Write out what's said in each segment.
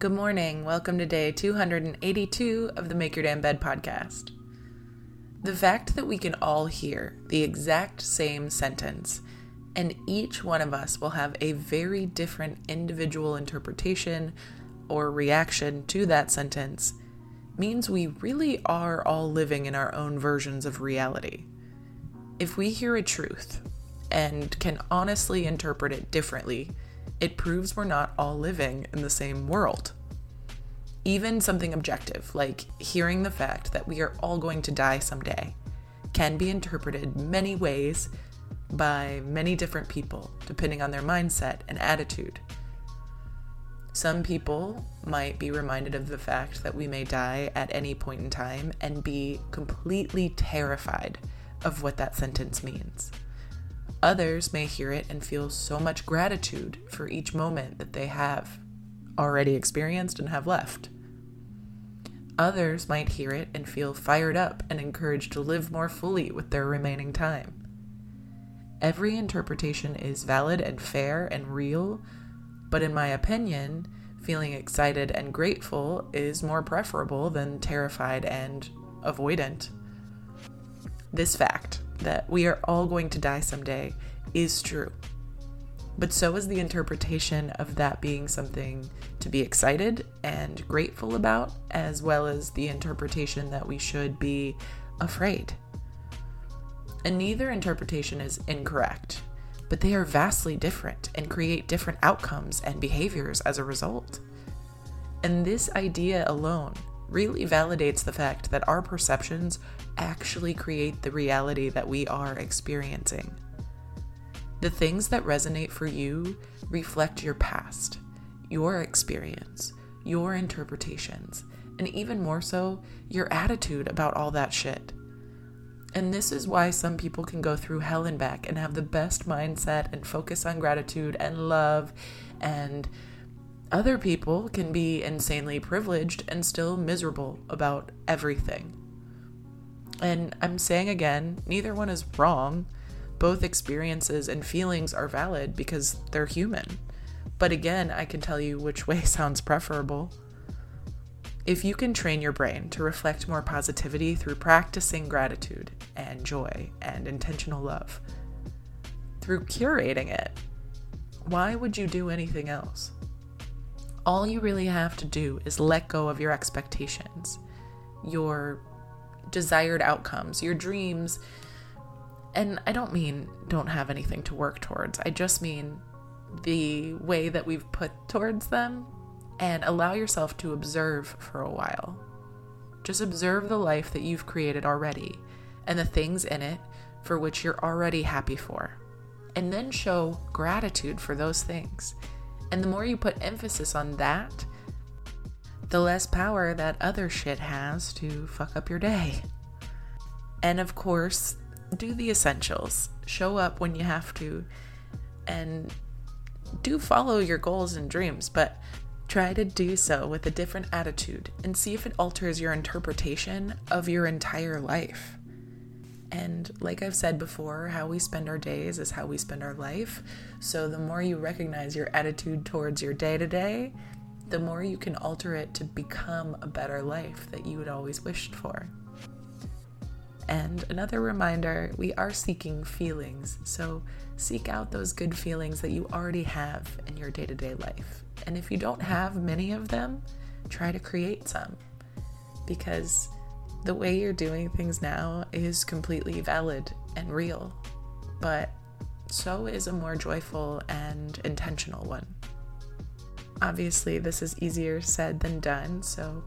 Good morning. Welcome to day 282 of the Make Your Damn Bed podcast. The fact that we can all hear the exact same sentence and each one of us will have a very different individual interpretation or reaction to that sentence means we really are all living in our own versions of reality. If we hear a truth and can honestly interpret it differently, it proves we're not all living in the same world. Even something objective, like hearing the fact that we are all going to die someday, can be interpreted many ways by many different people, depending on their mindset and attitude. Some people might be reminded of the fact that we may die at any point in time and be completely terrified of what that sentence means. Others may hear it and feel so much gratitude for each moment that they have already experienced and have left. Others might hear it and feel fired up and encouraged to live more fully with their remaining time. Every interpretation is valid and fair and real, but in my opinion, feeling excited and grateful is more preferable than terrified and avoidant. This fact, that we are all going to die someday is true. But so is the interpretation of that being something to be excited and grateful about, as well as the interpretation that we should be afraid. And neither interpretation is incorrect, but they are vastly different and create different outcomes and behaviors as a result. And this idea alone really validates the fact that our perceptions actually create the reality that we are experiencing. The things that resonate for you reflect your past, your experience, your interpretations, and even more so, your attitude about all that shit. And this is why some people can go through hell and back and have the best mindset and focus on gratitude and love and other people can be insanely privileged and still miserable about everything. And I'm saying again, neither one is wrong. Both experiences and feelings are valid because they're human. But again, I can tell you which way sounds preferable. If you can train your brain to reflect more positivity through practicing gratitude and joy and intentional love, through curating it, why would you do anything else? All you really have to do is let go of your expectations, your desired outcomes, your dreams. And I don't mean don't have anything to work towards, I just mean the way that we've put towards them and allow yourself to observe for a while. Just observe the life that you've created already and the things in it for which you're already happy for. And then show gratitude for those things. And the more you put emphasis on that, the less power that other shit has to fuck up your day. And of course, do the essentials. Show up when you have to. And do follow your goals and dreams, but try to do so with a different attitude and see if it alters your interpretation of your entire life. And like I've said before, how we spend our days is how we spend our life. So the more you recognize your attitude towards your day to day, the more you can alter it to become a better life that you had always wished for. And another reminder we are seeking feelings, so seek out those good feelings that you already have in your day to day life. And if you don't have many of them, try to create some. Because the way you're doing things now is completely valid and real, but so is a more joyful and intentional one. Obviously, this is easier said than done, so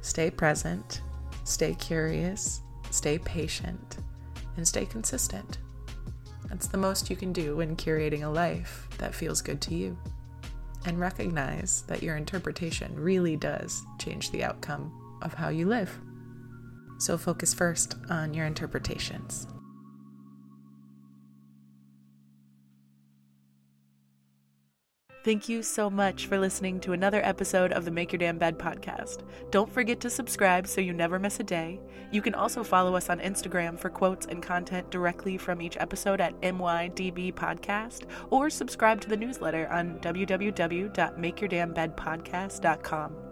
stay present, stay curious, stay patient, and stay consistent. That's the most you can do when curating a life that feels good to you. And recognize that your interpretation really does change the outcome of how you live. So focus first on your interpretations. Thank you so much for listening to another episode of the Make Your Damn Bed podcast. Don't forget to subscribe so you never miss a day. You can also follow us on Instagram for quotes and content directly from each episode at MYDB Podcast or subscribe to the newsletter on www.makeyourdamnbedpodcast.com.